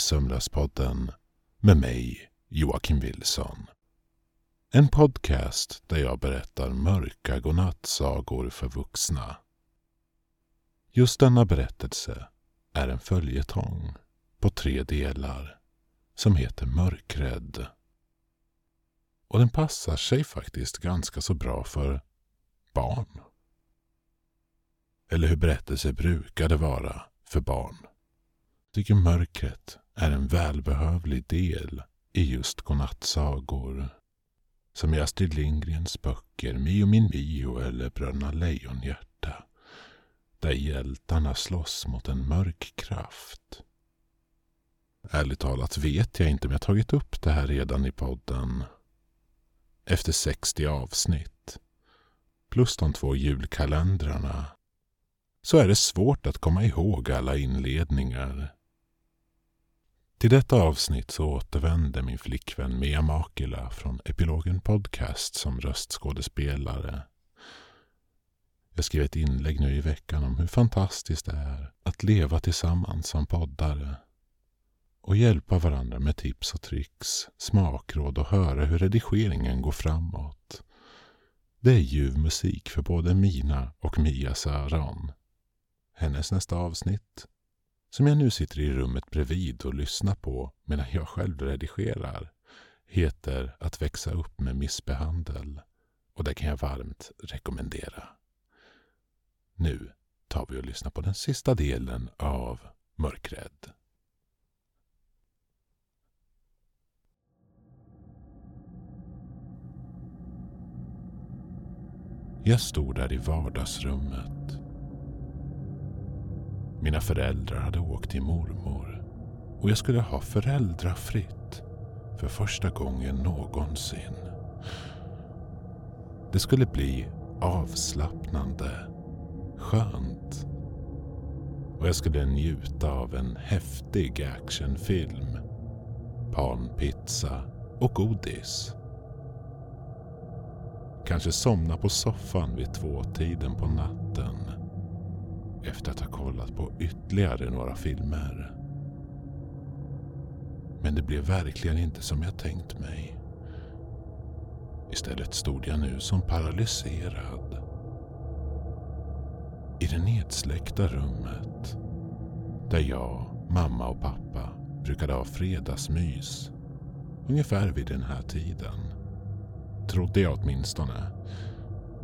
Till Sömnlöspodden med mig, Joakim Wilson. En podcast där jag berättar mörka godnattsagor för vuxna. Just denna berättelse är en följetong på tre delar som heter Mörkrädd. Och den passar sig faktiskt ganska så bra för barn. Eller hur berättelser brukade vara för barn. Jag tycker mörkret är en välbehövlig del i just godnattsagor. Som i Astrid Lindgrens böcker Mio min Mio eller Bröderna Lejonhjärta. Där hjältarna slåss mot en mörk kraft. Ärligt talat vet jag inte om jag tagit upp det här redan i podden. Efter 60 avsnitt. Plus de två julkalendrarna så är det svårt att komma ihåg alla inledningar. Till detta avsnitt så återvände min flickvän Mia Makila från Epilogen Podcast som röstskådespelare. Jag skrev ett inlägg nu i veckan om hur fantastiskt det är att leva tillsammans som poddare och hjälpa varandra med tips och tricks, smakråd och höra hur redigeringen går framåt. Det är ljuv musik för både mina och Mias öron hennes nästa avsnitt, som jag nu sitter i rummet bredvid och lyssnar på medan jag själv redigerar, heter Att växa upp med missbehandel och det kan jag varmt rekommendera. Nu tar vi och lyssnar på den sista delen av Mörkrädd. Jag stod där i vardagsrummet mina föräldrar hade åkt till mormor och jag skulle ha föräldrafritt för första gången någonsin. Det skulle bli avslappnande, skönt och jag skulle njuta av en häftig actionfilm, panpizza och godis. Kanske somna på soffan vid tvåtiden på natten efter att ha kollat på ytterligare några filmer. Men det blev verkligen inte som jag tänkt mig. Istället stod jag nu som paralyserad. I det nedsläckta rummet där jag, mamma och pappa brukade ha fredagsmys. Ungefär vid den här tiden. Trodde jag åtminstone.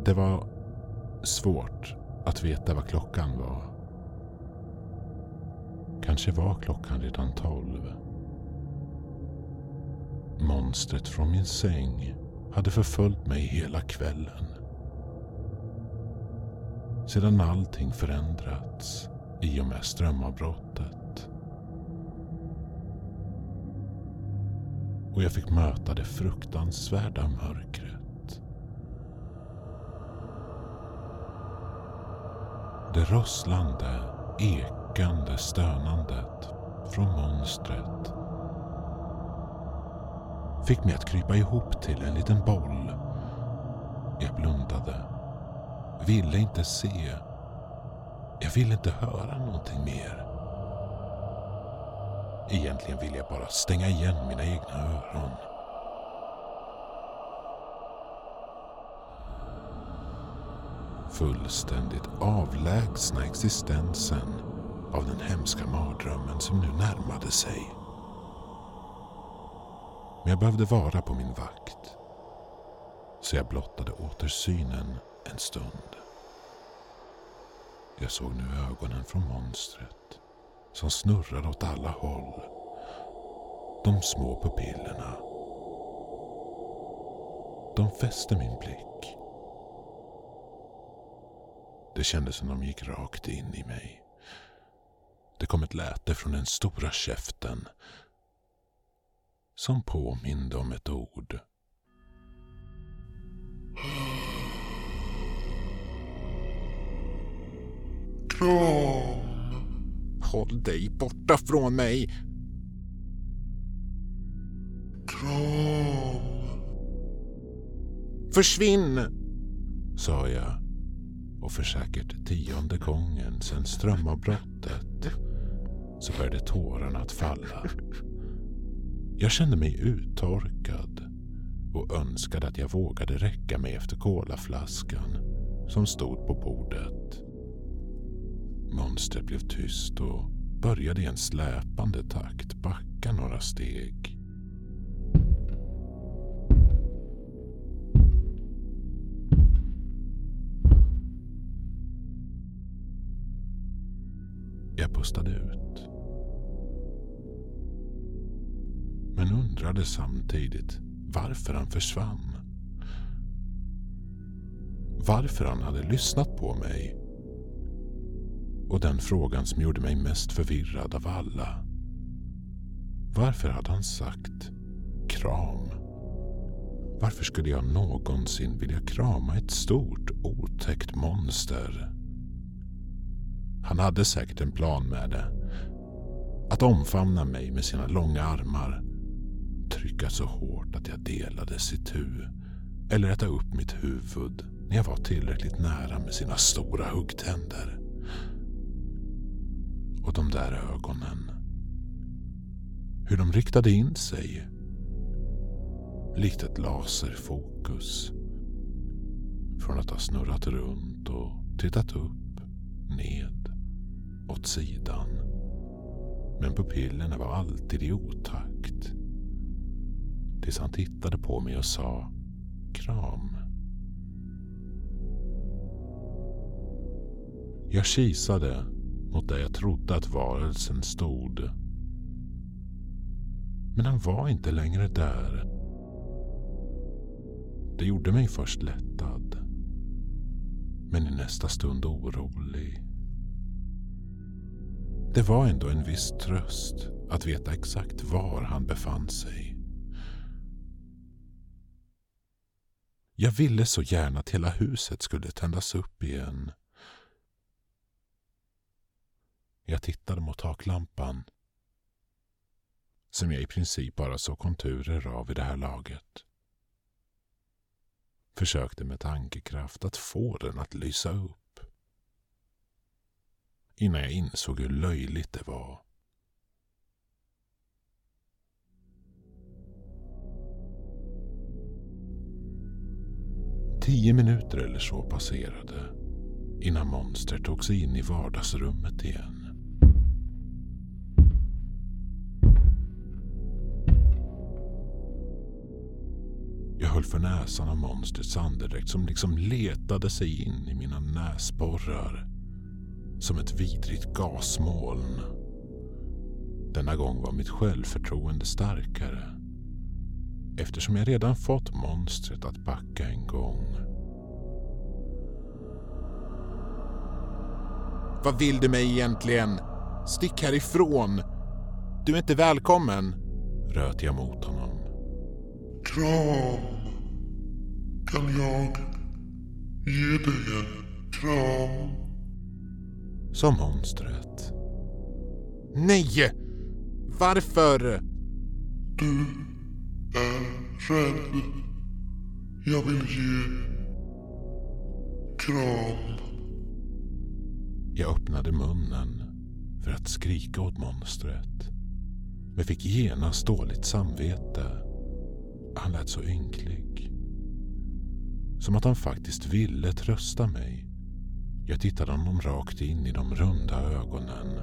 Det var svårt att veta vad klockan var. Kanske var klockan redan tolv. Monstret från min säng hade förföljt mig hela kvällen. Sedan allting förändrats i och med strömavbrottet. Och jag fick möta det fruktansvärda mörkret. Det rosslande, ekande stönandet från monstret fick mig att krypa ihop till en liten boll. Jag blundade. Ville inte se. Jag ville inte höra någonting mer. Egentligen ville jag bara stänga igen mina egna öron. Fullständigt avlägsna existensen av den hemska mardrömmen som nu närmade sig. Men jag behövde vara på min vakt. Så jag blottade återsynen en stund. Jag såg nu ögonen från monstret som snurrade åt alla håll. De små pupillerna. De fäste min blick. Det kändes som de gick rakt in i mig. Det kom ett läte från den stora käften som påminde om ett ord. Kram. Håll dig borta från mig. Kram. Försvinn, sa jag och för säkert tionde gången sedan strömavbrottet så började tårarna att falla. Jag kände mig uttorkad och önskade att jag vågade räcka mig efter kolaflaskan som stod på bordet. Monstret blev tyst och började i en släpande takt backa några steg. Pustade ut. Men undrade samtidigt varför han försvann. Varför han hade lyssnat på mig. Och den frågan som gjorde mig mest förvirrad av alla. Varför hade han sagt kram? Varför skulle jag någonsin vilja krama ett stort otäckt monster? Han hade säkert en plan med det. Att omfamna mig med sina långa armar. Trycka så hårt att jag delades i tu. Eller äta upp mitt huvud när jag var tillräckligt nära med sina stora huggtänder. Och de där ögonen. Hur de riktade in sig. Likt ett laserfokus. Från att ha snurrat runt och tittat upp, ned åt sidan. Men pupillerna var alltid i otakt. Tills han tittade på mig och sa kram. Jag kisade mot där jag trodde att varelsen stod. Men han var inte längre där. Det gjorde mig först lättad. Men i nästa stund orolig. Det var ändå en viss tröst att veta exakt var han befann sig. Jag ville så gärna att hela huset skulle tändas upp igen. Jag tittade mot taklampan som jag i princip bara såg konturer av i det här laget. Försökte med tankekraft att få den att lysa upp innan jag insåg hur löjligt det var. Tio minuter eller så passerade innan monstret tog sig in i vardagsrummet igen. Jag höll för näsan av monstrets andedräkt som liksom letade sig in i mina näsborrar som ett vidrigt gasmoln. Denna gång var mitt självförtroende starkare eftersom jag redan fått monstret att backa en gång. Vad vill du mig egentligen? Stick härifrån! Du är inte välkommen! Röt jag mot honom. Kram! Kan jag ge dig en kram? Sa monstret. Nej! Varför? Du är rädd. Jag vill ge kram. Jag öppnade munnen för att skrika åt monstret. Men fick genast dåligt samvete. Han lät så ynklig. Som att han faktiskt ville trösta mig. Jag tittade honom rakt in i de runda ögonen.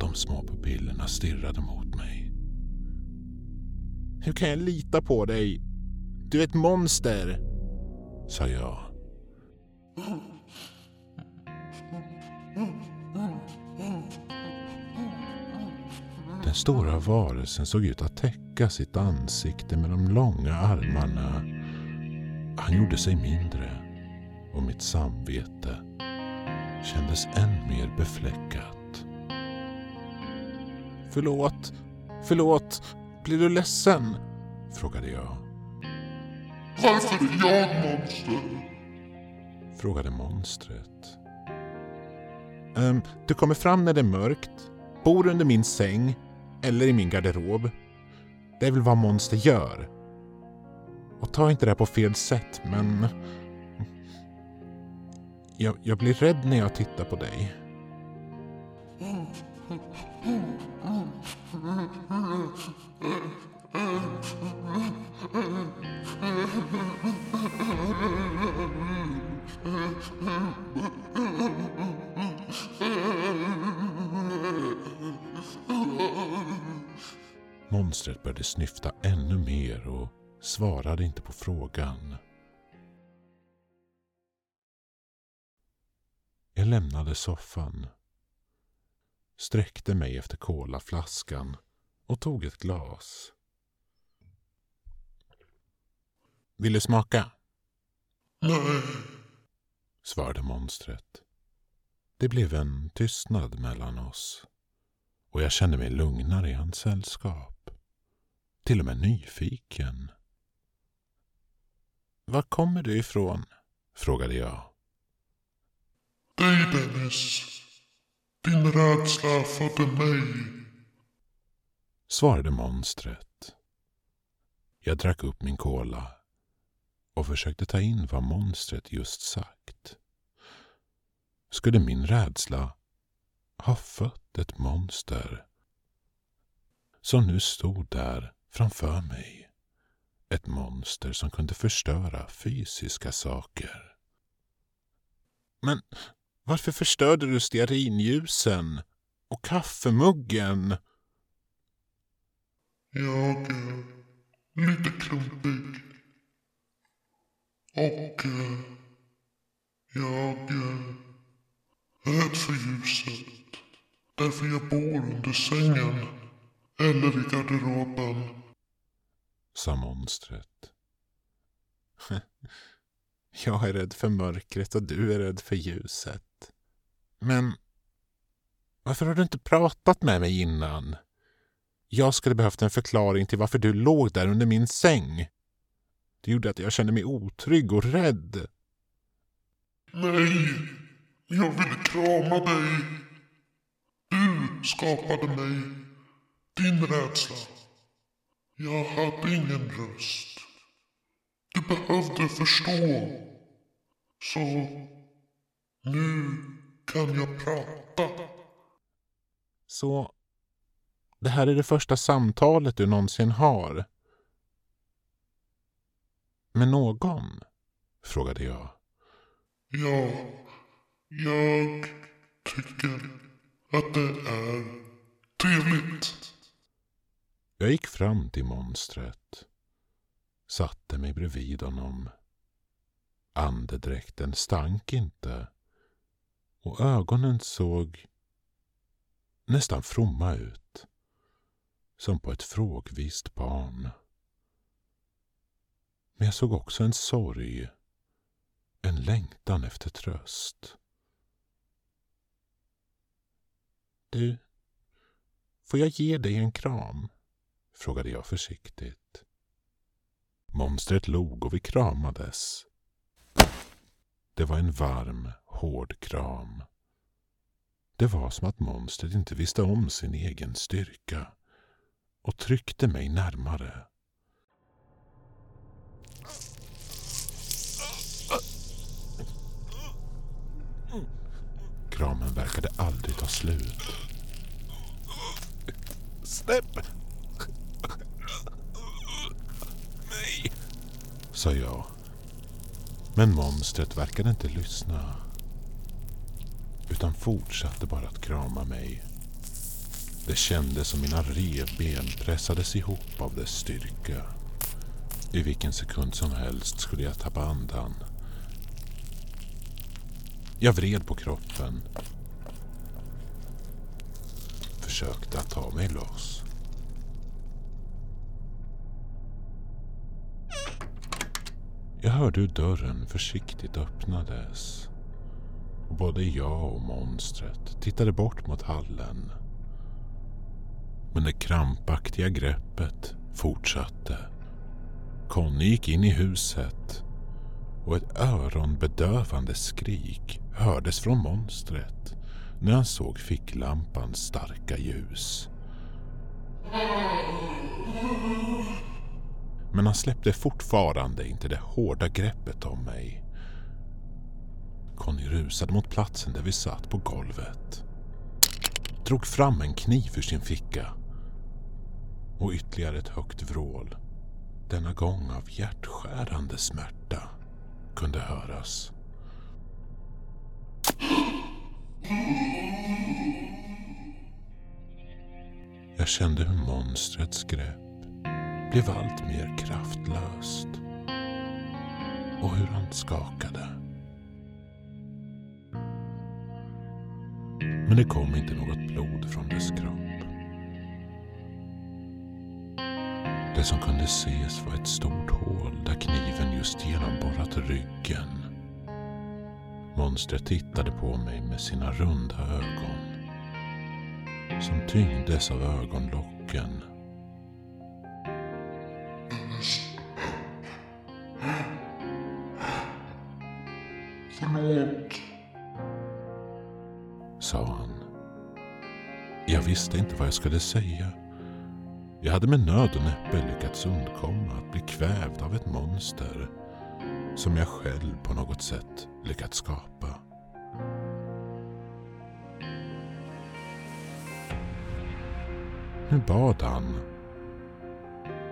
De små pupillerna stirrade mot mig. Hur kan jag lita på dig? Du är ett monster, sa jag. Den stora varelsen såg ut att täcka sitt ansikte med de långa armarna. Han gjorde sig mindre och mitt samvete kändes än mer befläckat. Förlåt, förlåt, blir du ledsen? frågade jag. Varför är jag monster? Frågade monstret. Um, du kommer fram när det är mörkt, bor under min säng eller i min garderob. Det är väl vad monster gör. Och ta inte det här på fel sätt, men jag, jag blir rädd när jag tittar på dig. Monstret började snyfta ännu mer och svarade inte på frågan. Lämnade soffan, sträckte mig efter kolaflaskan och tog ett glas. Vill du smaka? Nej, svarade monstret. Det blev en tystnad mellan oss och jag kände mig lugnare i hans sällskap. Till och med nyfiken. Var kommer du ifrån? Frågade jag dig Dennis. Din rädsla födde mig. Svarade monstret. Jag drack upp min kola och försökte ta in vad monstret just sagt. Skulle min rädsla ha fött ett monster som nu stod där framför mig? Ett monster som kunde förstöra fysiska saker. Men varför förstörde du stearinljusen och kaffemuggen? Jag är lite klumpig. Och eh, jag är rädd för ljuset. Därför jag bor under sängen eller i garderoben. Sa monstret. Jag är rädd för mörkret och du är rädd för ljuset. Men varför har du inte pratat med mig innan? Jag skulle behövt en förklaring till varför du låg där under min säng. Det gjorde att jag kände mig otrygg och rädd. Nej, jag ville krama dig. Du skapade mig. Din rädsla. Jag hade ingen röst. Du behövde förstå. Så nu kan jag prata. Så det här är det första samtalet du någonsin har. Med någon? Frågade jag. Ja, jag tycker att det är trevligt. Jag gick fram till monstret. Satte mig bredvid honom. Andedräkten stank inte. Och ögonen såg nästan fromma ut. Som på ett frågvist barn. Men jag såg också en sorg. En längtan efter tröst. Du, får jag ge dig en kram? Frågade jag försiktigt. Monstret log och vi kramades. Det var en varm, hård kram. Det var som att monstret inte visste om sin egen styrka och tryckte mig närmare. Kramen verkade aldrig ta slut. Släpp mig! sa jag. Men monstret verkade inte lyssna. Utan fortsatte bara att krama mig. Det kändes som mina revben pressades ihop av dess styrka. I vilken sekund som helst skulle jag tappa andan. Jag vred på kroppen. Försökte att ta mig loss. Jag hörde hur dörren försiktigt öppnades. Och både jag och monstret tittade bort mot hallen. Men det krampaktiga greppet fortsatte. Conny gick in i huset och ett öronbedövande skrik hördes från monstret när han såg ficklampans starka ljus. Men han släppte fortfarande inte det hårda greppet om mig. Conny rusade mot platsen där vi satt på golvet. drog fram en kniv ur sin ficka. Och ytterligare ett högt vrål, denna gång av hjärtskärande smärta, kunde höras. Jag kände hur monstrets grepp blev allt mer kraftlöst och hur han skakade. Men det kom inte något blod från dess kropp. Det som kunde ses var ett stort hål där kniven just genomborrat ryggen. Monstret tittade på mig med sina runda ögon som tyngdes av ögonlocken. Skulle säga. Jag hade med nöd och näppe lyckats undkomma att bli kvävd av ett monster som jag själv på något sätt lyckats skapa. Nu bad han,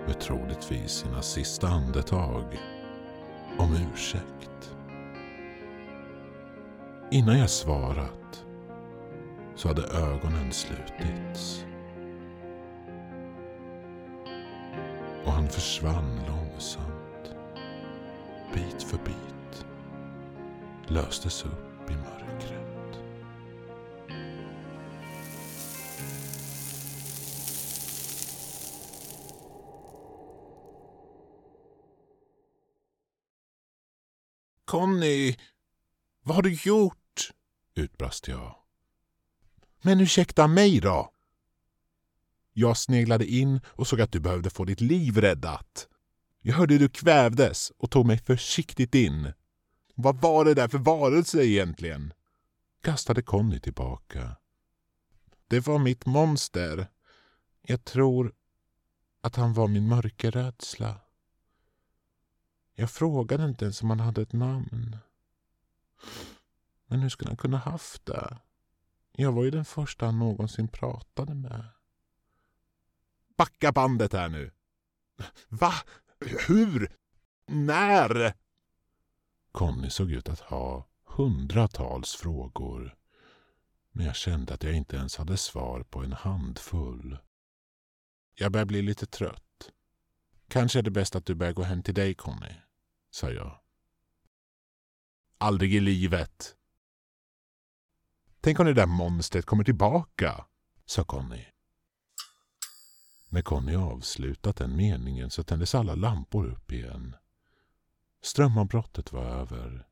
med troligtvis sina sista andetag, om ursäkt. Innan jag svarat så hade ögonen slutits. Försvann långsamt, bit för bit, löstes upp i mörkret. Conny, vad har du gjort? utbrast jag. Men ursäkta mig då? Jag sneglade in och såg att du behövde få ditt liv räddat. Jag hörde hur du kvävdes och tog mig försiktigt in. Vad var det där för varelse egentligen? Kastade Conny tillbaka. Det var mitt monster. Jag tror att han var min mörkerrädsla. Jag frågade inte ens om han hade ett namn. Men hur skulle han kunna haft det? Jag var ju den första han någonsin pratade med. Backa bandet här nu. Va? Hur? När? Conny såg ut att ha hundratals frågor. Men jag kände att jag inte ens hade svar på en handfull. Jag börjar bli lite trött. Kanske är det bäst att du börjar gå hem till dig, Conny, sa jag. Aldrig i livet. Tänk om det där monstret kommer tillbaka, sa Conny. När Conny avslutat den meningen så tändes alla lampor upp igen. Strömavbrottet var över.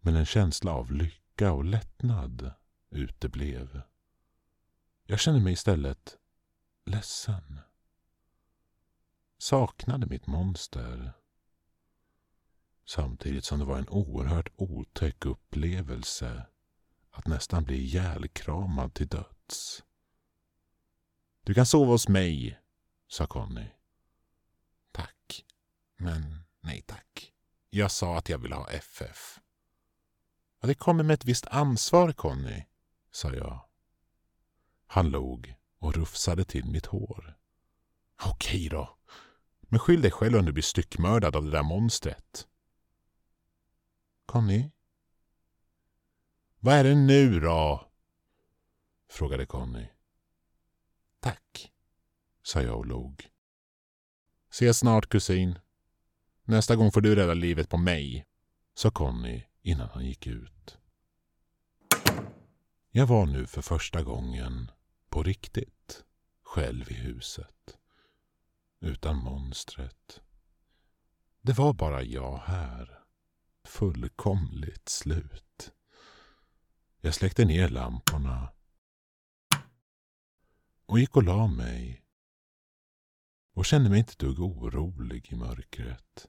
Men en känsla av lycka och lättnad uteblev. Jag kände mig istället ledsen. Saknade mitt monster. Samtidigt som det var en oerhört otäck upplevelse att nästan bli ihjälkramad till döds. Du kan sova hos mig, sa Conny. Tack, men nej tack. Jag sa att jag vill ha FF. Ja, det kommer med ett visst ansvar, Conny, sa jag. Han log och rufsade till mitt hår. Okej då, men skyll dig själv om du blir styckmördad av det där monstret. Conny? Vad är det nu då? frågade Conny. Tack, sa jag och log. Ses snart kusin. Nästa gång får du rädda livet på mig, sa Conny innan han gick ut. Jag var nu för första gången, på riktigt, själv i huset. Utan monstret. Det var bara jag här. Fullkomligt slut. Jag släckte ner lamporna och gick och la mig och kände mig inte dugg orolig i mörkret.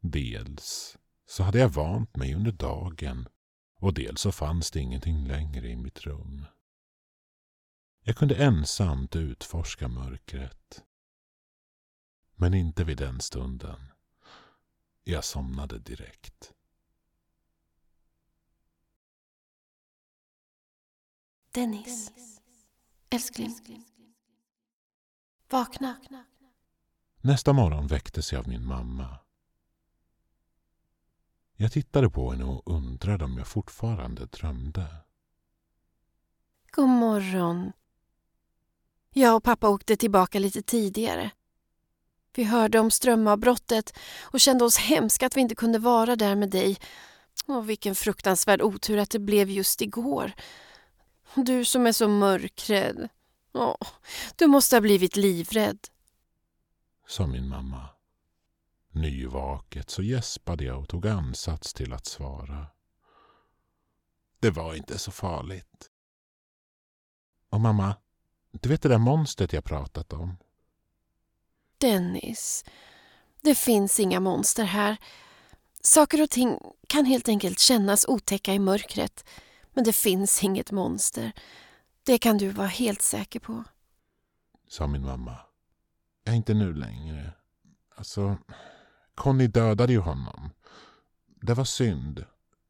Dels så hade jag vant mig under dagen och dels så fanns det ingenting längre i mitt rum. Jag kunde ensamt utforska mörkret. Men inte vid den stunden. Jag somnade direkt. Dennis. Älskling. Vakna. Nästa morgon väcktes jag av min mamma. Jag tittade på henne och undrade om jag fortfarande drömde. God morgon. Jag och pappa åkte tillbaka lite tidigare. Vi hörde om strömavbrottet och kände oss hemska att vi inte kunde vara där med dig. Och vilken fruktansvärd otur att det blev just igår. Du som är så mörkrädd. Åh, du måste ha blivit livrädd. Sa min mamma. Nyvaket så gäspade jag och tog ansats till att svara. Det var inte så farligt. Och mamma, du vet det där monstret jag pratat om? Dennis, det finns inga monster här. Saker och ting kan helt enkelt kännas otäcka i mörkret. Men det finns inget monster. Det kan du vara helt säker på. Sa min mamma. Jag är inte nu längre. Alltså, Conny dödade ju honom. Det var synd.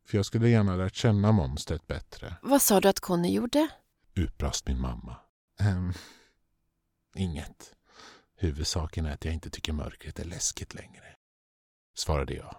För jag skulle gärna lärt känna monstret bättre. Vad sa du att Conny gjorde? Utbrast min mamma. Um, inget. Huvudsaken är att jag inte tycker mörkret är läskigt längre. Svarade jag.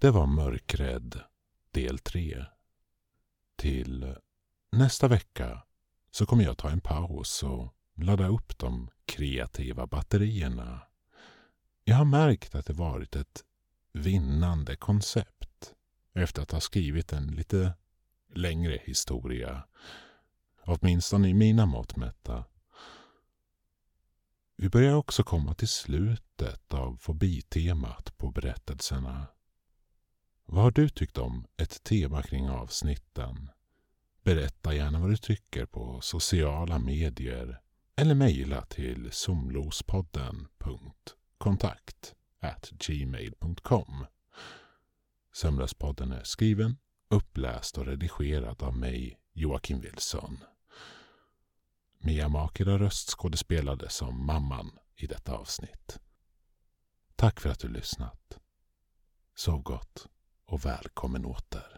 Det var Mörkrädd del 3. Till nästa vecka så kommer jag ta en paus och ladda upp de kreativa batterierna. Jag har märkt att det varit ett vinnande koncept efter att ha skrivit en lite längre historia. Åtminstone i mina mått mätta. Vi börjar också komma till slutet av fobitemat på berättelserna. Vad har du tyckt om ett tema kring avsnitten? Berätta gärna vad du tycker på sociala medier eller mejla till somlospodden.kontakt gmail.com Sömnlöspodden är skriven, uppläst och redigerad av mig, Joakim Wilson. Mia Makera röstskådespelade som mamman i detta avsnitt. Tack för att du lyssnat. Sov gott och välkommen åter.